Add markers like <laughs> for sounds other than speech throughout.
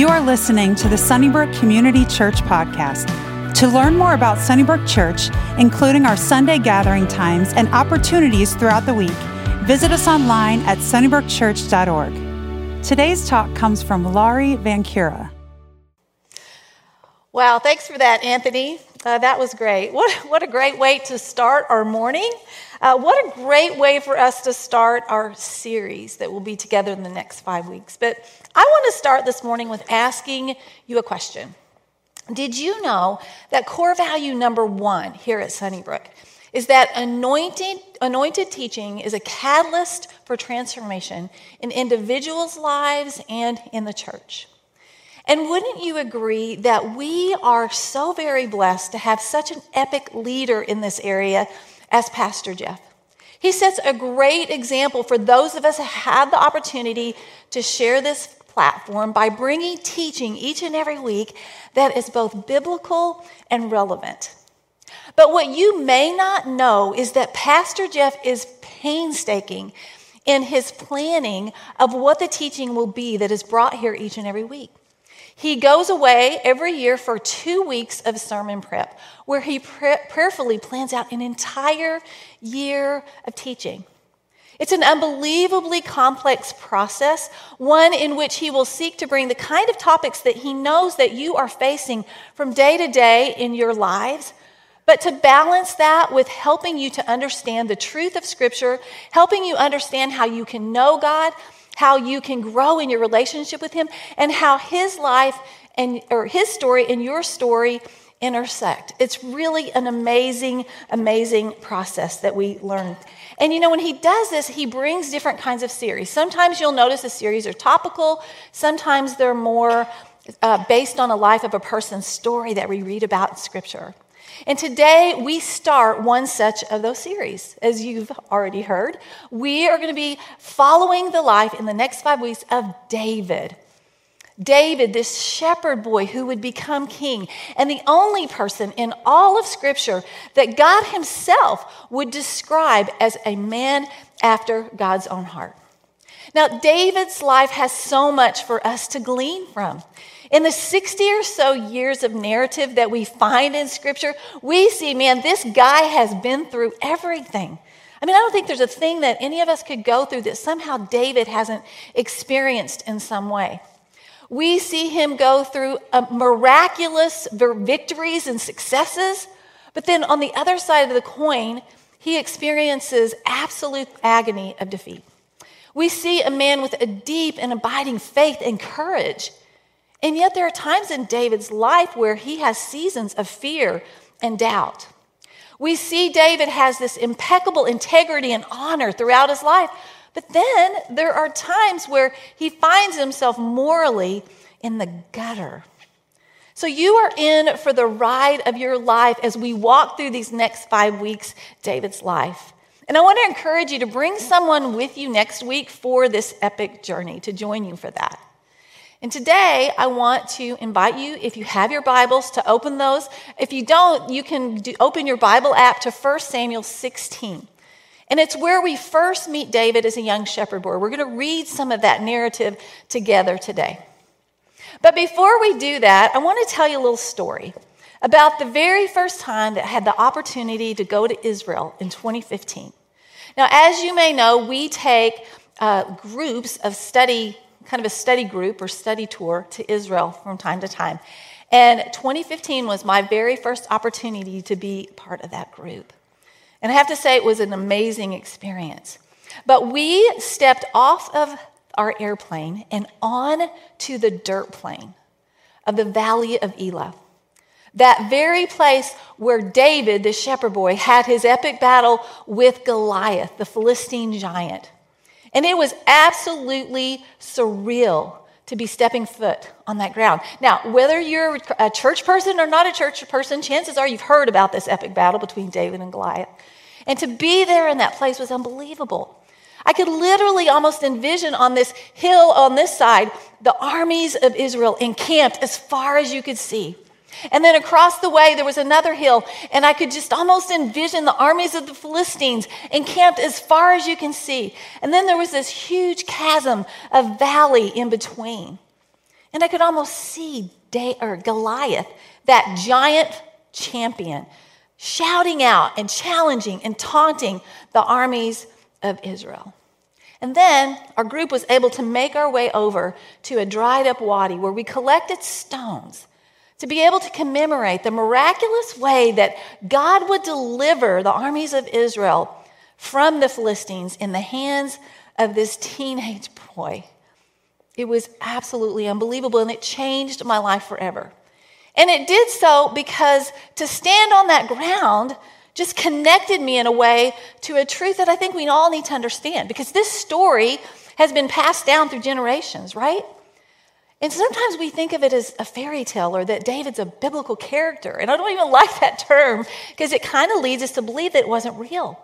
You are listening to the Sunnybrook Community Church podcast. To learn more about Sunnybrook Church, including our Sunday gathering times and opportunities throughout the week, visit us online at sunnybrookchurch.org. Today's talk comes from Laurie Van Cura. Wow, thanks for that, Anthony. Uh, that was great. What, what a great way to start our morning. Uh, what a great way for us to start our series that will be together in the next five weeks. But I want to start this morning with asking you a question. Did you know that core value number one here at Sunnybrook is that anointed, anointed teaching is a catalyst for transformation in individuals' lives and in the church? And wouldn't you agree that we are so very blessed to have such an epic leader in this area as Pastor Jeff. He sets a great example for those of us who have the opportunity to share this platform by bringing teaching each and every week that is both biblical and relevant. But what you may not know is that Pastor Jeff is painstaking in his planning of what the teaching will be that is brought here each and every week. He goes away every year for two weeks of sermon prep, where he prayerfully plans out an entire year of teaching. It's an unbelievably complex process, one in which he will seek to bring the kind of topics that he knows that you are facing from day to day in your lives, but to balance that with helping you to understand the truth of Scripture, helping you understand how you can know God, how you can grow in your relationship with him and how his life and or his story and your story intersect. It's really an amazing amazing process that we learn. And you know when he does this, he brings different kinds of series. Sometimes you'll notice the series are topical, sometimes they're more uh, based on a life of a person's story that we read about in scripture. And today we start one such of those series. As you've already heard, we are going to be following the life in the next five weeks of David. David, this shepherd boy who would become king, and the only person in all of Scripture that God Himself would describe as a man after God's own heart. Now, David's life has so much for us to glean from. In the 60 or so years of narrative that we find in Scripture, we see, man, this guy has been through everything. I mean, I don't think there's a thing that any of us could go through that somehow David hasn't experienced in some way. We see him go through uh, miraculous victories and successes, but then on the other side of the coin, he experiences absolute agony of defeat. We see a man with a deep and abiding faith and courage and yet, there are times in David's life where he has seasons of fear and doubt. We see David has this impeccable integrity and honor throughout his life, but then there are times where he finds himself morally in the gutter. So, you are in for the ride of your life as we walk through these next five weeks, David's life. And I want to encourage you to bring someone with you next week for this epic journey to join you for that. And today, I want to invite you, if you have your Bibles, to open those. If you don't, you can do, open your Bible app to 1 Samuel 16. And it's where we first meet David as a young shepherd boy. We're going to read some of that narrative together today. But before we do that, I want to tell you a little story about the very first time that I had the opportunity to go to Israel in 2015. Now, as you may know, we take uh, groups of study kind of a study group or study tour to Israel from time to time. And 2015 was my very first opportunity to be part of that group. And I have to say, it was an amazing experience. But we stepped off of our airplane and on to the dirt plain of the valley of Elah. That very place where David, the shepherd boy, had his epic battle with Goliath, the Philistine giant. And it was absolutely surreal to be stepping foot on that ground. Now, whether you're a church person or not a church person, chances are you've heard about this epic battle between David and Goliath. And to be there in that place was unbelievable. I could literally almost envision on this hill on this side the armies of Israel encamped as far as you could see. And then across the way, there was another hill, and I could just almost envision the armies of the Philistines encamped as far as you can see. And then there was this huge chasm of valley in between. And I could almost see Day, or Goliath, that giant champion, shouting out and challenging and taunting the armies of Israel. And then our group was able to make our way over to a dried up wadi where we collected stones to be able to commemorate the miraculous way that God would deliver the armies of Israel from the Philistines in the hands of this teenage boy. It was absolutely unbelievable and it changed my life forever. And it did so because to stand on that ground just connected me in a way to a truth that I think we all need to understand because this story has been passed down through generations, right? And sometimes we think of it as a fairy tale or that David's a biblical character. And I don't even <laughs> like that term because it kind of leads us to believe that it wasn't real.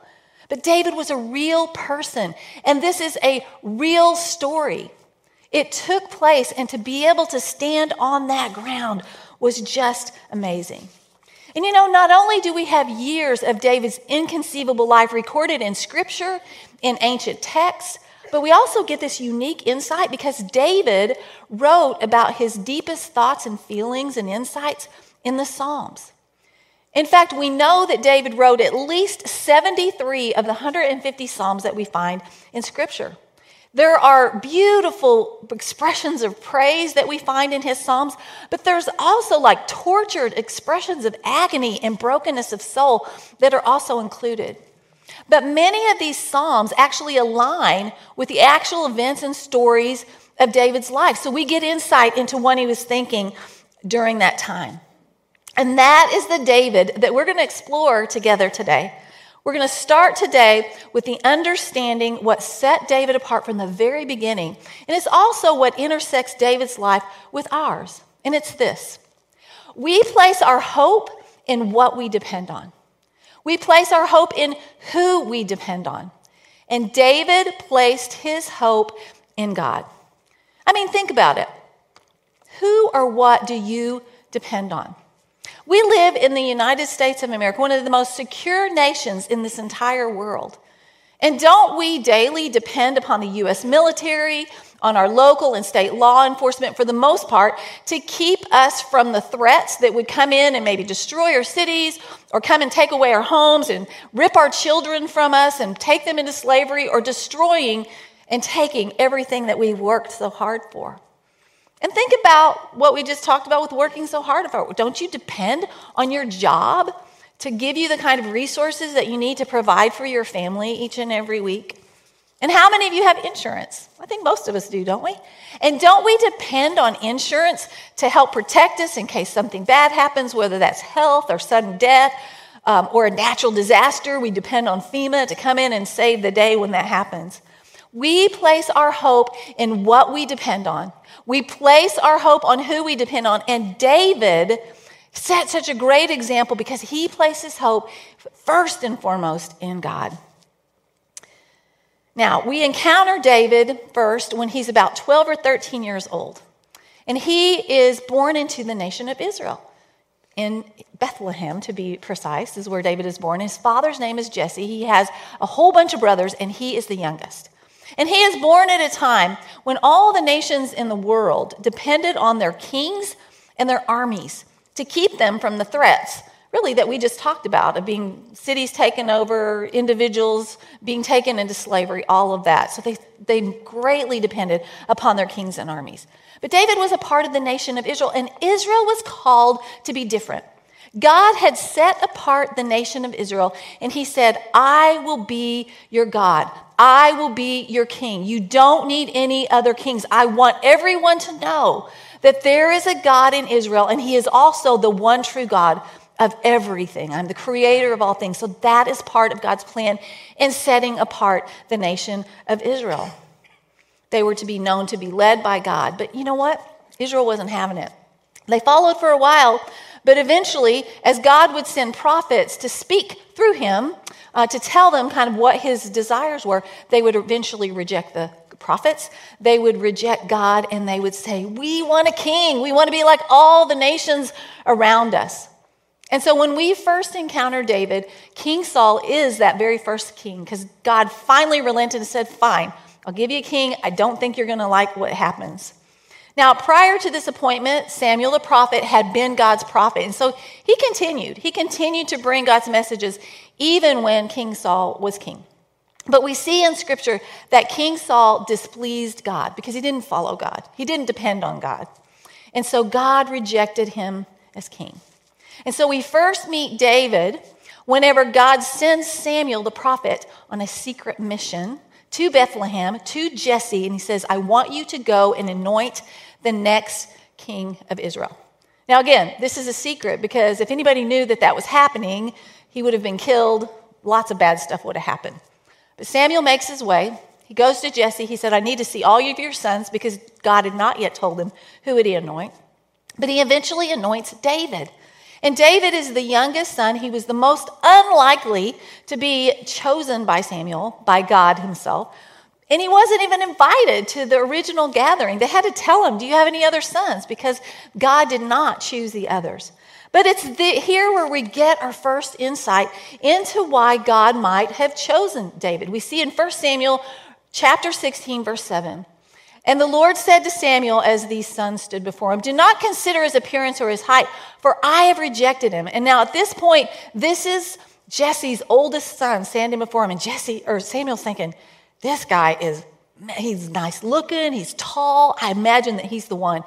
But David was a real person, and this is a real story. It took place, and to be able to stand on that ground was just amazing. And you know, not only do we have years of David's inconceivable life recorded in scripture, in ancient texts, but we also get this unique insight because David wrote about his deepest thoughts and feelings and insights in the Psalms. In fact, we know that David wrote at least 73 of the 150 Psalms that we find in Scripture. There are beautiful expressions of praise that we find in his Psalms, but there's also like tortured expressions of agony and brokenness of soul that are also included. But many of these Psalms actually align with the actual events and stories of David's life. So we get insight into what he was thinking during that time. And that is the David that we're going to explore together today. We're going to start today with the understanding what set David apart from the very beginning. And it's also what intersects David's life with ours. And it's this we place our hope in what we depend on. We place our hope in who we depend on. And David placed his hope in God. I mean, think about it. Who or what do you depend on? We live in the United States of America, one of the most secure nations in this entire world. And don't we daily depend upon the U.S. military, on our local and state law enforcement for the most part to keep us from the threats that would come in and maybe destroy our cities or come and take away our homes and rip our children from us and take them into slavery or destroying and taking everything that we've worked so hard for. And think about what we just talked about with working so hard for. Don't you depend on your job to give you the kind of resources that you need to provide for your family each and every week? And how many of you have insurance? I think most of us do, don't we? And don't we depend on insurance to help protect us in case something bad happens, whether that's health or sudden death um, or a natural disaster? We depend on FEMA to come in and save the day when that happens. We place our hope in what we depend on. We place our hope on who we depend on. And David set such a great example because he places hope first and foremost in God. Now, we encounter David first when he's about 12 or 13 years old. And he is born into the nation of Israel. In Bethlehem, to be precise, is where David is born. His father's name is Jesse. He has a whole bunch of brothers, and he is the youngest. And he is born at a time when all the nations in the world depended on their kings and their armies to keep them from the threats really that we just talked about of being cities taken over, individuals being taken into slavery, all of that. So they, they greatly depended upon their kings and armies. But David was a part of the nation of Israel, and Israel was called to be different. God had set apart the nation of Israel, and he said, I will be your God. I will be your king. You don't need any other kings. I want everyone to know that there is a God in Israel, and he is also the one true God of everything. I'm the creator of all things. So that is part of God's plan in setting apart the nation of Israel. They were to be known to be led by God. But you know what? Israel wasn't having it. They followed for a while, but eventually, as God would send prophets to speak through him, uh, to tell them kind of what his desires were, they would eventually reject the prophets. They would reject God and they would say, We want a king. We want to be like all the nations around us. And so when we first encounter David, King Saul is that very first king because God finally relented and said, Fine, I'll give you a king. I don't think you're going to like what happens. Now, prior to this appointment, Samuel the prophet had been God's prophet. And so he continued. He continued to bring God's messages even when King Saul was king. But we see in scripture that King Saul displeased God because he didn't follow God, he didn't depend on God. And so God rejected him as king. And so we first meet David whenever God sends Samuel the prophet on a secret mission to Bethlehem, to Jesse, and he says, I want you to go and anoint the next king of Israel. Now, again, this is a secret because if anybody knew that that was happening, he would have been killed. Lots of bad stuff would have happened. But Samuel makes his way. He goes to Jesse. He said, I need to see all of your sons because God had not yet told him who would he anoint. But he eventually anoints David. And David is the youngest son. He was the most unlikely to be chosen by Samuel, by God himself. And he wasn't even invited to the original gathering. They had to tell him, Do you have any other sons? Because God did not choose the others. But it's the, here where we get our first insight into why God might have chosen David. We see in 1 Samuel chapter 16, verse 7. And the Lord said to Samuel as these sons stood before him, Do not consider his appearance or his height, for I have rejected him. And now at this point, this is Jesse's oldest son standing before him. And Jesse, or Samuel's thinking, This guy is, he's nice looking, he's tall. I imagine that he's the one.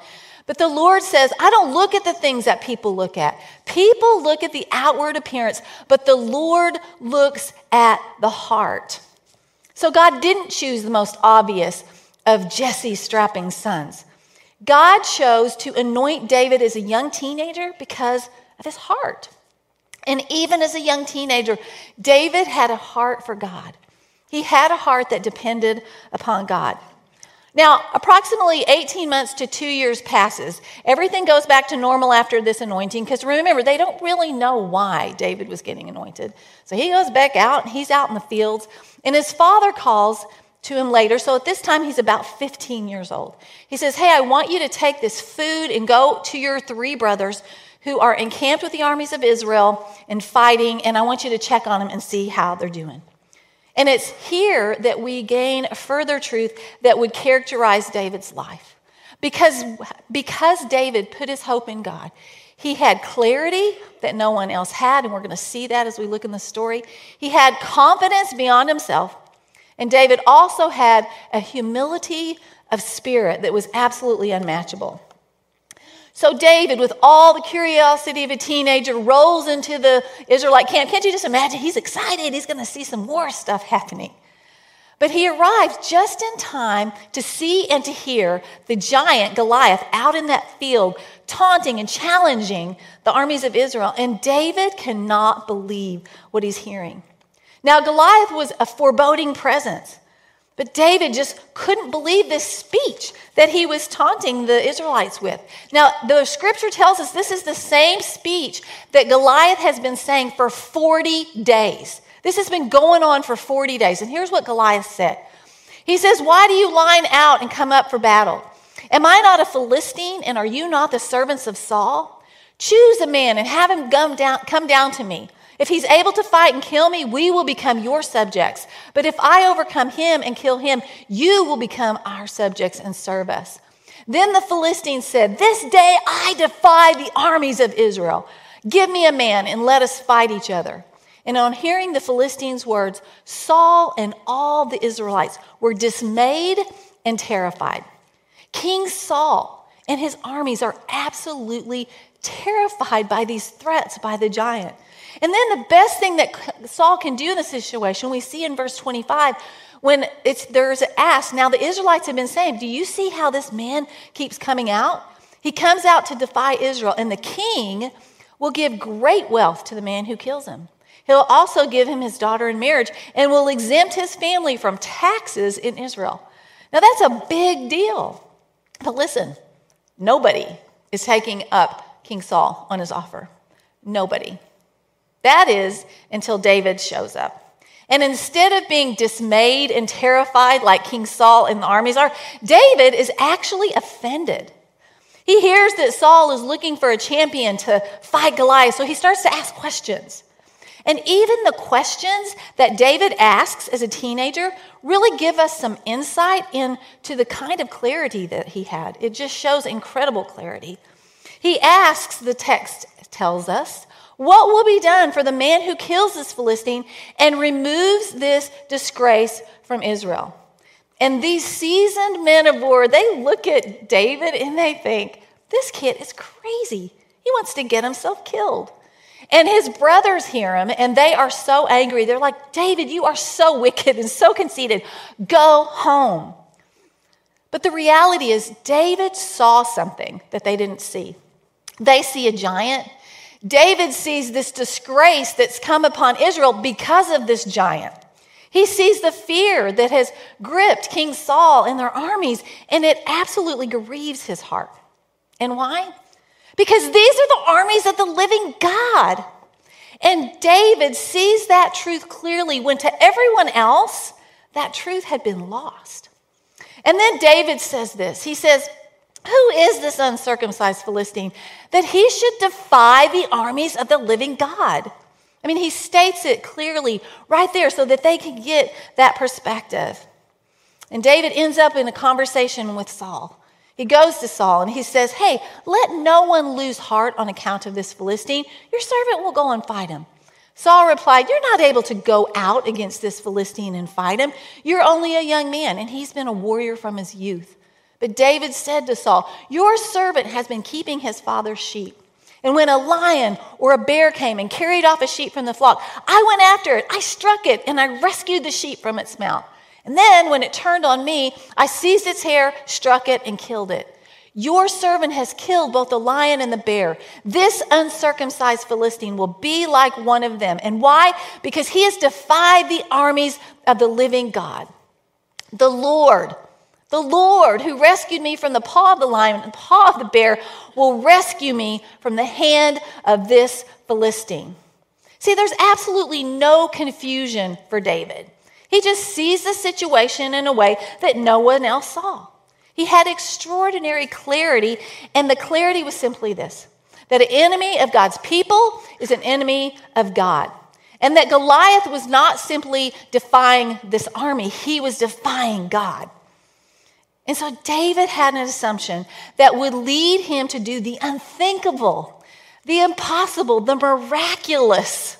But the Lord says, I don't look at the things that people look at. People look at the outward appearance, but the Lord looks at the heart. So God didn't choose the most obvious of Jesse's strapping sons. God chose to anoint David as a young teenager because of his heart. And even as a young teenager, David had a heart for God. He had a heart that depended upon God. Now, approximately 18 months to two years passes. Everything goes back to normal after this anointing because remember, they don't really know why David was getting anointed. So he goes back out and he's out in the fields, and his father calls to him later. So at this time, he's about 15 years old. He says, Hey, I want you to take this food and go to your three brothers who are encamped with the armies of Israel and fighting, and I want you to check on them and see how they're doing. And it's here that we gain further truth that would characterize David's life. Because, because David put his hope in God, he had clarity that no one else had, and we're going to see that as we look in the story. He had confidence beyond himself, and David also had a humility of spirit that was absolutely unmatchable. So David, with all the curiosity of a teenager, rolls into the Israelite camp. Can't you just imagine? He's excited. He's going to see some more stuff happening. But he arrives just in time to see and to hear the giant Goliath out in that field, taunting and challenging the armies of Israel. And David cannot believe what he's hearing. Now, Goliath was a foreboding presence. But David just couldn't believe this speech that he was taunting the Israelites with. Now, the scripture tells us this is the same speech that Goliath has been saying for 40 days. This has been going on for 40 days. And here's what Goliath said He says, Why do you line out and come up for battle? Am I not a Philistine, and are you not the servants of Saul? Choose a man and have him come down, come down to me. If he's able to fight and kill me, we will become your subjects. But if I overcome him and kill him, you will become our subjects and serve us. Then the Philistines said, This day I defy the armies of Israel. Give me a man and let us fight each other. And on hearing the Philistines' words, Saul and all the Israelites were dismayed and terrified. King Saul and his armies are absolutely terrified by these threats by the giant. And then the best thing that Saul can do in this situation, we see in verse 25, when it's, there's asked, now the Israelites have been saying, Do you see how this man keeps coming out? He comes out to defy Israel, and the king will give great wealth to the man who kills him. He'll also give him his daughter in marriage and will exempt his family from taxes in Israel. Now, that's a big deal. But listen, nobody is taking up King Saul on his offer. Nobody. That is until David shows up. And instead of being dismayed and terrified like King Saul and the armies are, David is actually offended. He hears that Saul is looking for a champion to fight Goliath, so he starts to ask questions. And even the questions that David asks as a teenager really give us some insight into the kind of clarity that he had. It just shows incredible clarity. He asks, the text tells us, what will be done for the man who kills this Philistine and removes this disgrace from Israel? And these seasoned men of war, they look at David and they think, this kid is crazy. He wants to get himself killed. And his brothers hear him and they are so angry. They're like, David, you are so wicked and so conceited. Go home. But the reality is, David saw something that they didn't see. They see a giant. David sees this disgrace that's come upon Israel because of this giant. He sees the fear that has gripped King Saul and their armies, and it absolutely grieves his heart. And why? Because these are the armies of the living God. And David sees that truth clearly when to everyone else, that truth had been lost. And then David says this He says, Who is this uncircumcised Philistine that he should defy the armies of the living God? I mean, he states it clearly right there so that they can get that perspective. And David ends up in a conversation with Saul. He goes to Saul and he says, Hey, let no one lose heart on account of this Philistine. Your servant will go and fight him. Saul replied, You're not able to go out against this Philistine and fight him. You're only a young man, and he's been a warrior from his youth. But David said to Saul, Your servant has been keeping his father's sheep. And when a lion or a bear came and carried off a sheep from the flock, I went after it, I struck it, and I rescued the sheep from its mouth. And then when it turned on me, I seized its hair, struck it, and killed it. Your servant has killed both the lion and the bear. This uncircumcised Philistine will be like one of them. And why? Because he has defied the armies of the living God. The Lord, the Lord who rescued me from the paw of the lion and the paw of the bear will rescue me from the hand of this Philistine. See, there's absolutely no confusion for David. He just sees the situation in a way that no one else saw. He had extraordinary clarity, and the clarity was simply this that an enemy of God's people is an enemy of God. And that Goliath was not simply defying this army, he was defying God. And so David had an assumption that would lead him to do the unthinkable, the impossible, the miraculous.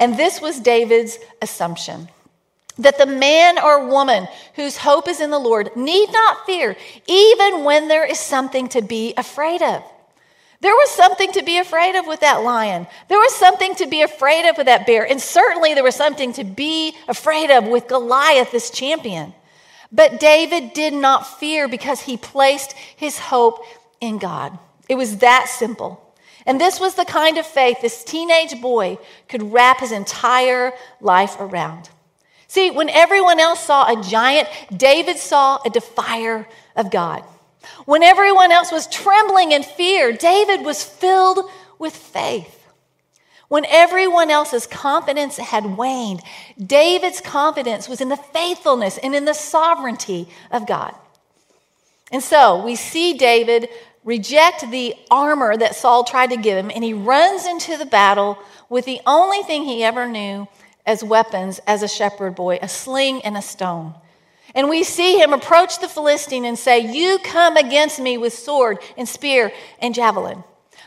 And this was David's assumption that the man or woman whose hope is in the Lord need not fear, even when there is something to be afraid of. There was something to be afraid of with that lion. There was something to be afraid of with that bear. And certainly there was something to be afraid of with Goliath, this champion. But David did not fear because he placed his hope in God. It was that simple. And this was the kind of faith this teenage boy could wrap his entire life around. See, when everyone else saw a giant, David saw a defier of God. When everyone else was trembling in fear, David was filled with faith. When everyone else's confidence had waned, David's confidence was in the faithfulness and in the sovereignty of God. And so we see David reject the armor that Saul tried to give him, and he runs into the battle with the only thing he ever knew as weapons as a shepherd boy a sling and a stone. And we see him approach the Philistine and say, You come against me with sword and spear and javelin.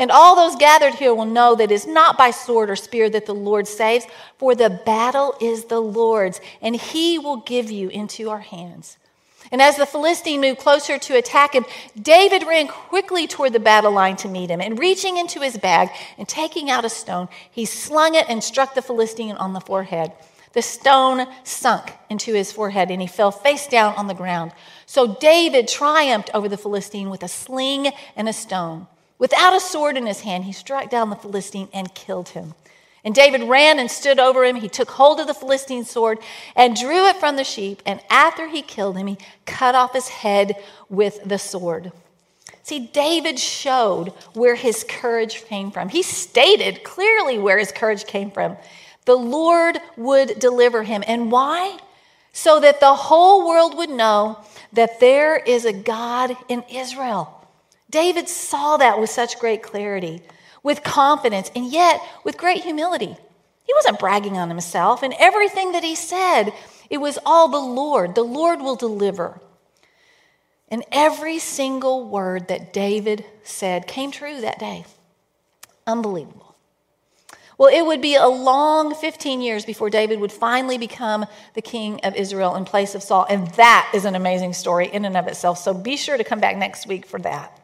And all those gathered here will know that it is not by sword or spear that the Lord saves, for the battle is the Lord's, and he will give you into our hands. And as the Philistine moved closer to attack him, David ran quickly toward the battle line to meet him. And reaching into his bag and taking out a stone, he slung it and struck the Philistine on the forehead. The stone sunk into his forehead, and he fell face down on the ground. So David triumphed over the Philistine with a sling and a stone. Without a sword in his hand, he struck down the Philistine and killed him. And David ran and stood over him. He took hold of the Philistine sword and drew it from the sheep. And after he killed him, he cut off his head with the sword. See, David showed where his courage came from. He stated clearly where his courage came from. The Lord would deliver him. And why? So that the whole world would know that there is a God in Israel. David saw that with such great clarity with confidence, and yet with great humility. He wasn't bragging on himself, and everything that he said, it was all the Lord. The Lord will deliver. And every single word that David said came true that day. Unbelievable. Well, it would be a long 15 years before David would finally become the king of Israel in place of Saul. And that is an amazing story in and of itself. So be sure to come back next week for that.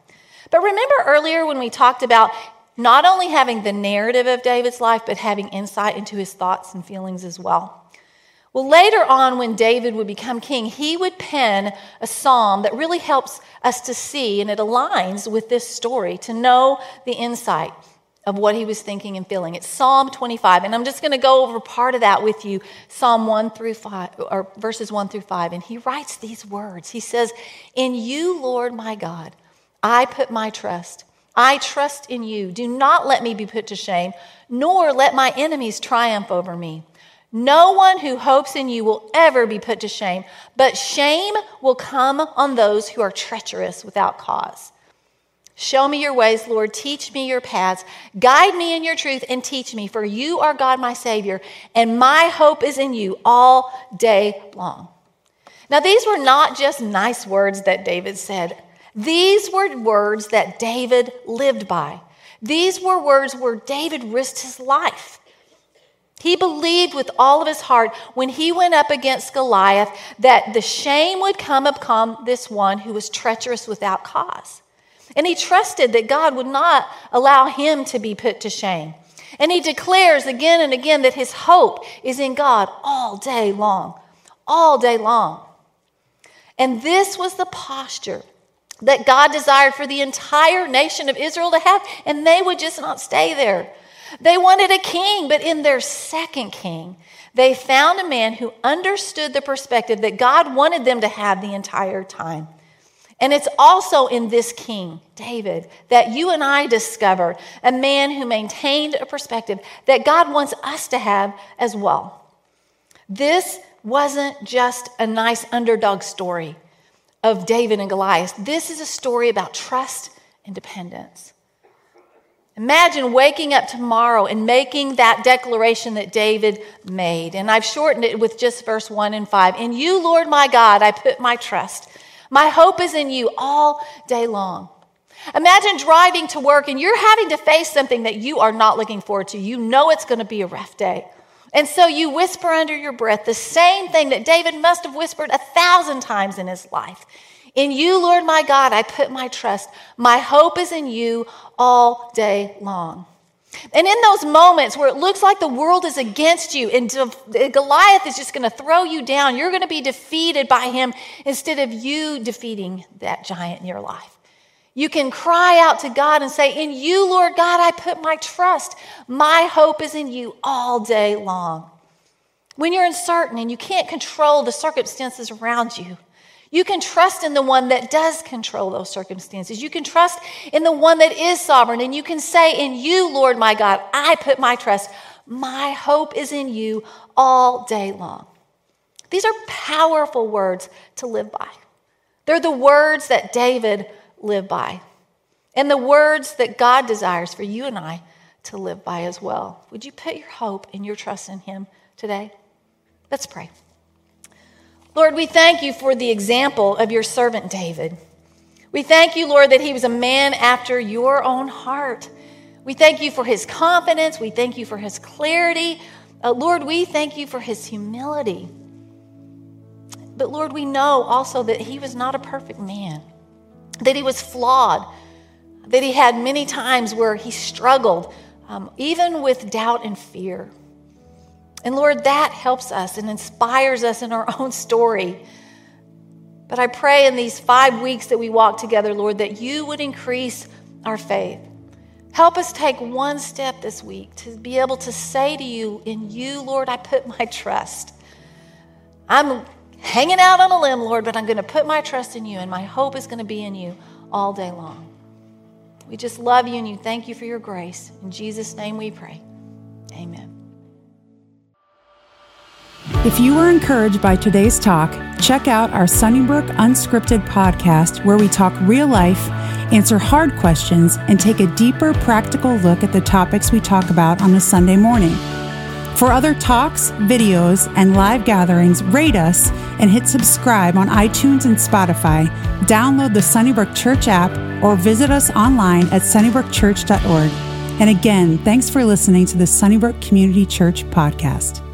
But remember earlier when we talked about not only having the narrative of David's life, but having insight into his thoughts and feelings as well. Well, later on, when David would become king, he would pen a psalm that really helps us to see, and it aligns with this story to know the insight of what he was thinking and feeling. It's Psalm 25, and I'm just going to go over part of that with you, Psalm 1 through 5, or verses 1 through 5. And he writes these words He says, In you, Lord my God, I put my trust. I trust in you. Do not let me be put to shame, nor let my enemies triumph over me. No one who hopes in you will ever be put to shame, but shame will come on those who are treacherous without cause. Show me your ways, Lord. Teach me your paths. Guide me in your truth and teach me, for you are God, my Savior, and my hope is in you all day long. Now, these were not just nice words that David said. These were words that David lived by. These were words where David risked his life. He believed with all of his heart when he went up against Goliath that the shame would come upon this one who was treacherous without cause. And he trusted that God would not allow him to be put to shame. And he declares again and again that his hope is in God all day long, all day long. And this was the posture that God desired for the entire nation of Israel to have, and they would just not stay there. They wanted a king, but in their second king, they found a man who understood the perspective that God wanted them to have the entire time. And it's also in this king, David, that you and I discover a man who maintained a perspective that God wants us to have as well. This wasn't just a nice underdog story of David and Goliath. This is a story about trust and dependence. Imagine waking up tomorrow and making that declaration that David made. And I've shortened it with just verse 1 and 5. In you, Lord my God, I put my trust. My hope is in you all day long. Imagine driving to work and you're having to face something that you are not looking forward to. You know it's going to be a rough day. And so you whisper under your breath the same thing that David must have whispered a thousand times in his life. In you, Lord my God, I put my trust. My hope is in you all day long. And in those moments where it looks like the world is against you and Goliath is just going to throw you down, you're going to be defeated by him instead of you defeating that giant in your life. You can cry out to God and say, In you, Lord God, I put my trust. My hope is in you all day long. When you're uncertain and you can't control the circumstances around you, you can trust in the one that does control those circumstances. You can trust in the one that is sovereign. And you can say, In you, Lord my God, I put my trust. My hope is in you all day long. These are powerful words to live by. They're the words that David live by, and the words that God desires for you and I to live by as well. Would you put your hope and your trust in Him today? Let's pray. Lord, we thank you for the example of your servant David. We thank you, Lord, that he was a man after your own heart. We thank you for his confidence. We thank you for his clarity. Uh, Lord, we thank you for his humility. But Lord, we know also that he was not a perfect man that he was flawed, that he had many times where he struggled, um, even with doubt and fear. And Lord, that helps us and inspires us in our <laughs> own story. But I pray in these five weeks that we walk together, Lord, that you would increase our faith. Help us take one step this week to be able to say to you, In you, Lord, I put my trust. I'm hanging out on a limb, Lord, but I'm going to put my trust in you, and my hope is going to be in you all day long. We just love you and you thank you for your grace. In Jesus' name we pray. Amen. If you were encouraged by today's talk, check out our Sunnybrook Unscripted podcast, where we talk real life, answer hard questions, and take a deeper practical look at the topics we talk about on a Sunday morning. For other talks, videos, and live gatherings, rate us and hit subscribe on iTunes and Spotify. Download the Sunnybrook Church app or visit us online at sunnybrookchurch.org. And again, thanks for listening to the Sunnybrook Community Church podcast.